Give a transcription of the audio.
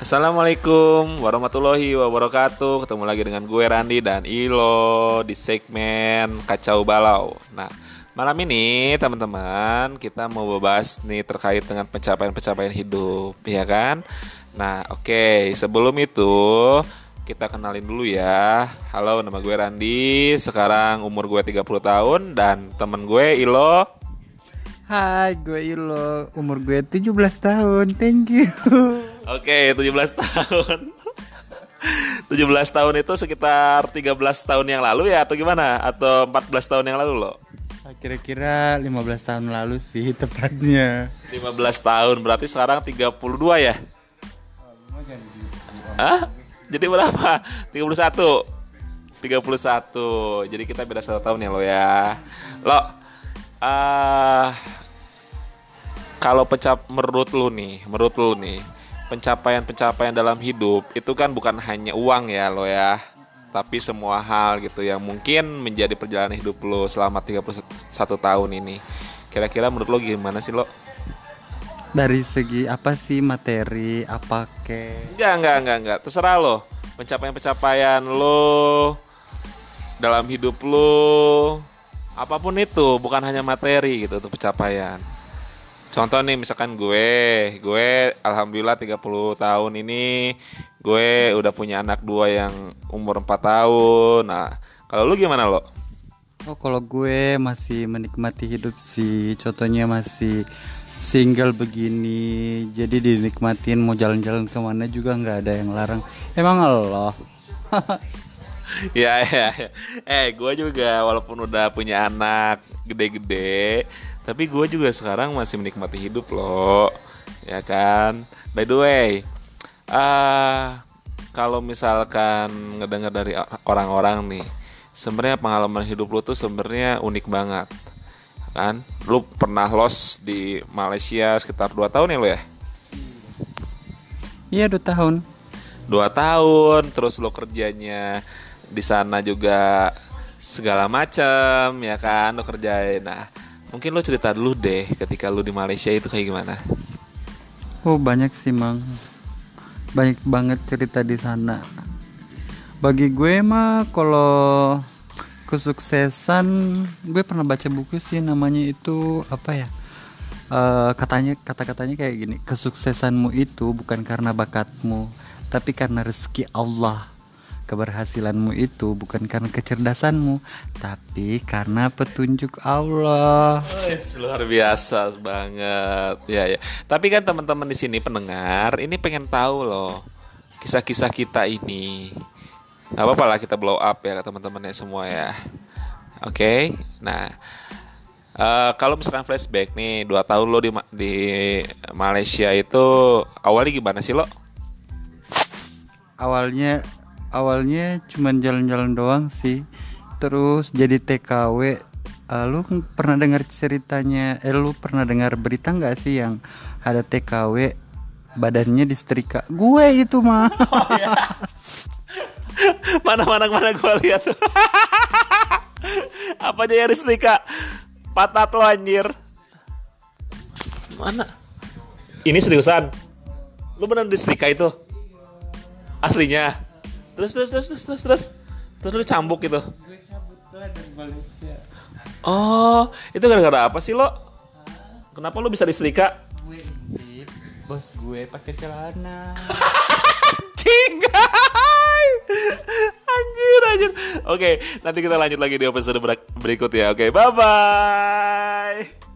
Assalamualaikum warahmatullahi wabarakatuh Ketemu lagi dengan gue Randi dan Ilo Di segmen Kacau Balau Nah malam ini teman-teman Kita mau bahas nih terkait dengan pencapaian-pencapaian hidup Ya kan Nah oke okay. sebelum itu kita kenalin dulu ya Halo nama gue Randi Sekarang umur gue 30 tahun Dan temen gue Ilo Hai, gue Ilo. Umur gue 17 tahun. Thank you. Oke, 17 tahun. 17 tahun itu sekitar 13 tahun yang lalu ya atau gimana? Atau 14 tahun yang lalu loh? Kira-kira 15 tahun lalu sih tepatnya. 15 tahun berarti sekarang 32 ya? Hah? Jadi berapa? 31. 31. Jadi kita beda satu tahun ya lo ya. Lo uh, kalau pencap menurut lu nih, menurut lu nih, pencapaian-pencapaian dalam hidup itu kan bukan hanya uang ya lo ya, tapi semua hal gitu yang mungkin menjadi perjalanan hidup lo selama 31 tahun ini. Kira-kira menurut lo gimana sih lo? Dari segi apa sih materi, apa ke? Enggak, enggak, enggak, enggak. Terserah lo. Pencapaian-pencapaian lo dalam hidup lo apa pun itu bukan hanya materi gitu untuk pencapaian contoh nih misalkan gue gue alhamdulillah 30 tahun ini gue udah punya anak dua yang umur 4 tahun. Nah kalau lu gimana lo? Oh kalau gue masih menikmati hidup sih. Contohnya masih single begini jadi dinikmatin mau jalan-jalan ke mana juga nggak ada yang larang. Emang Allah ya, ya ya eh gue juga walaupun udah punya anak gede-gede tapi gue juga sekarang masih menikmati hidup loh ya kan? By the way uh, kalau misalkan ngedengar dari orang-orang nih sebenarnya pengalaman hidup lo tuh sebenarnya unik banget kan? Lu pernah los di Malaysia sekitar 2 tahun ya lo ya? Iya 2 tahun. 2 tahun terus lo kerjanya di sana juga segala macam ya kan lo kerjain nah Mungkin lo cerita dulu deh ketika lo di Malaysia itu kayak gimana? Oh banyak sih mang, banyak banget cerita di sana. Bagi gue mah kalau kesuksesan, gue pernah baca buku sih namanya itu apa ya? Uh, katanya kata-katanya kayak gini, kesuksesanmu itu bukan karena bakatmu, tapi karena rezeki Allah keberhasilanmu itu bukan karena kecerdasanmu, tapi karena petunjuk Allah. luar biasa banget. Ya ya. Tapi kan teman-teman di sini pendengar, ini pengen tahu loh kisah-kisah kita ini. Gak apa-apa lah kita blow up ya teman-temannya semua ya. Oke. Okay? Nah, uh, kalau misalkan flashback nih, dua tahun lo di di Malaysia itu awalnya gimana sih lo? Awalnya awalnya cuman jalan-jalan doang sih. Terus jadi TKW uh, eh, lu pernah dengar ceritanya eh lu pernah dengar berita nggak sih yang ada TKW badannya disetrika. Gue itu mah oh, iya. mana mana mana gue lihat. Apa aja yang disetrika? Patat lo anjir. Mana? Ini seriusan? Lu benar disetrika itu? Aslinya terus terus terus terus terus terus. Terus lu cambuk gitu? Gue cabut lah dari Malaysia. Oh itu gara-gara apa sih lo? Kenapa lu bisa disetrika gue intip bos gue pakai celana. Cinggai anjir anjir. Oke nanti kita lanjut lagi di episode berikut ya. Oke bye bye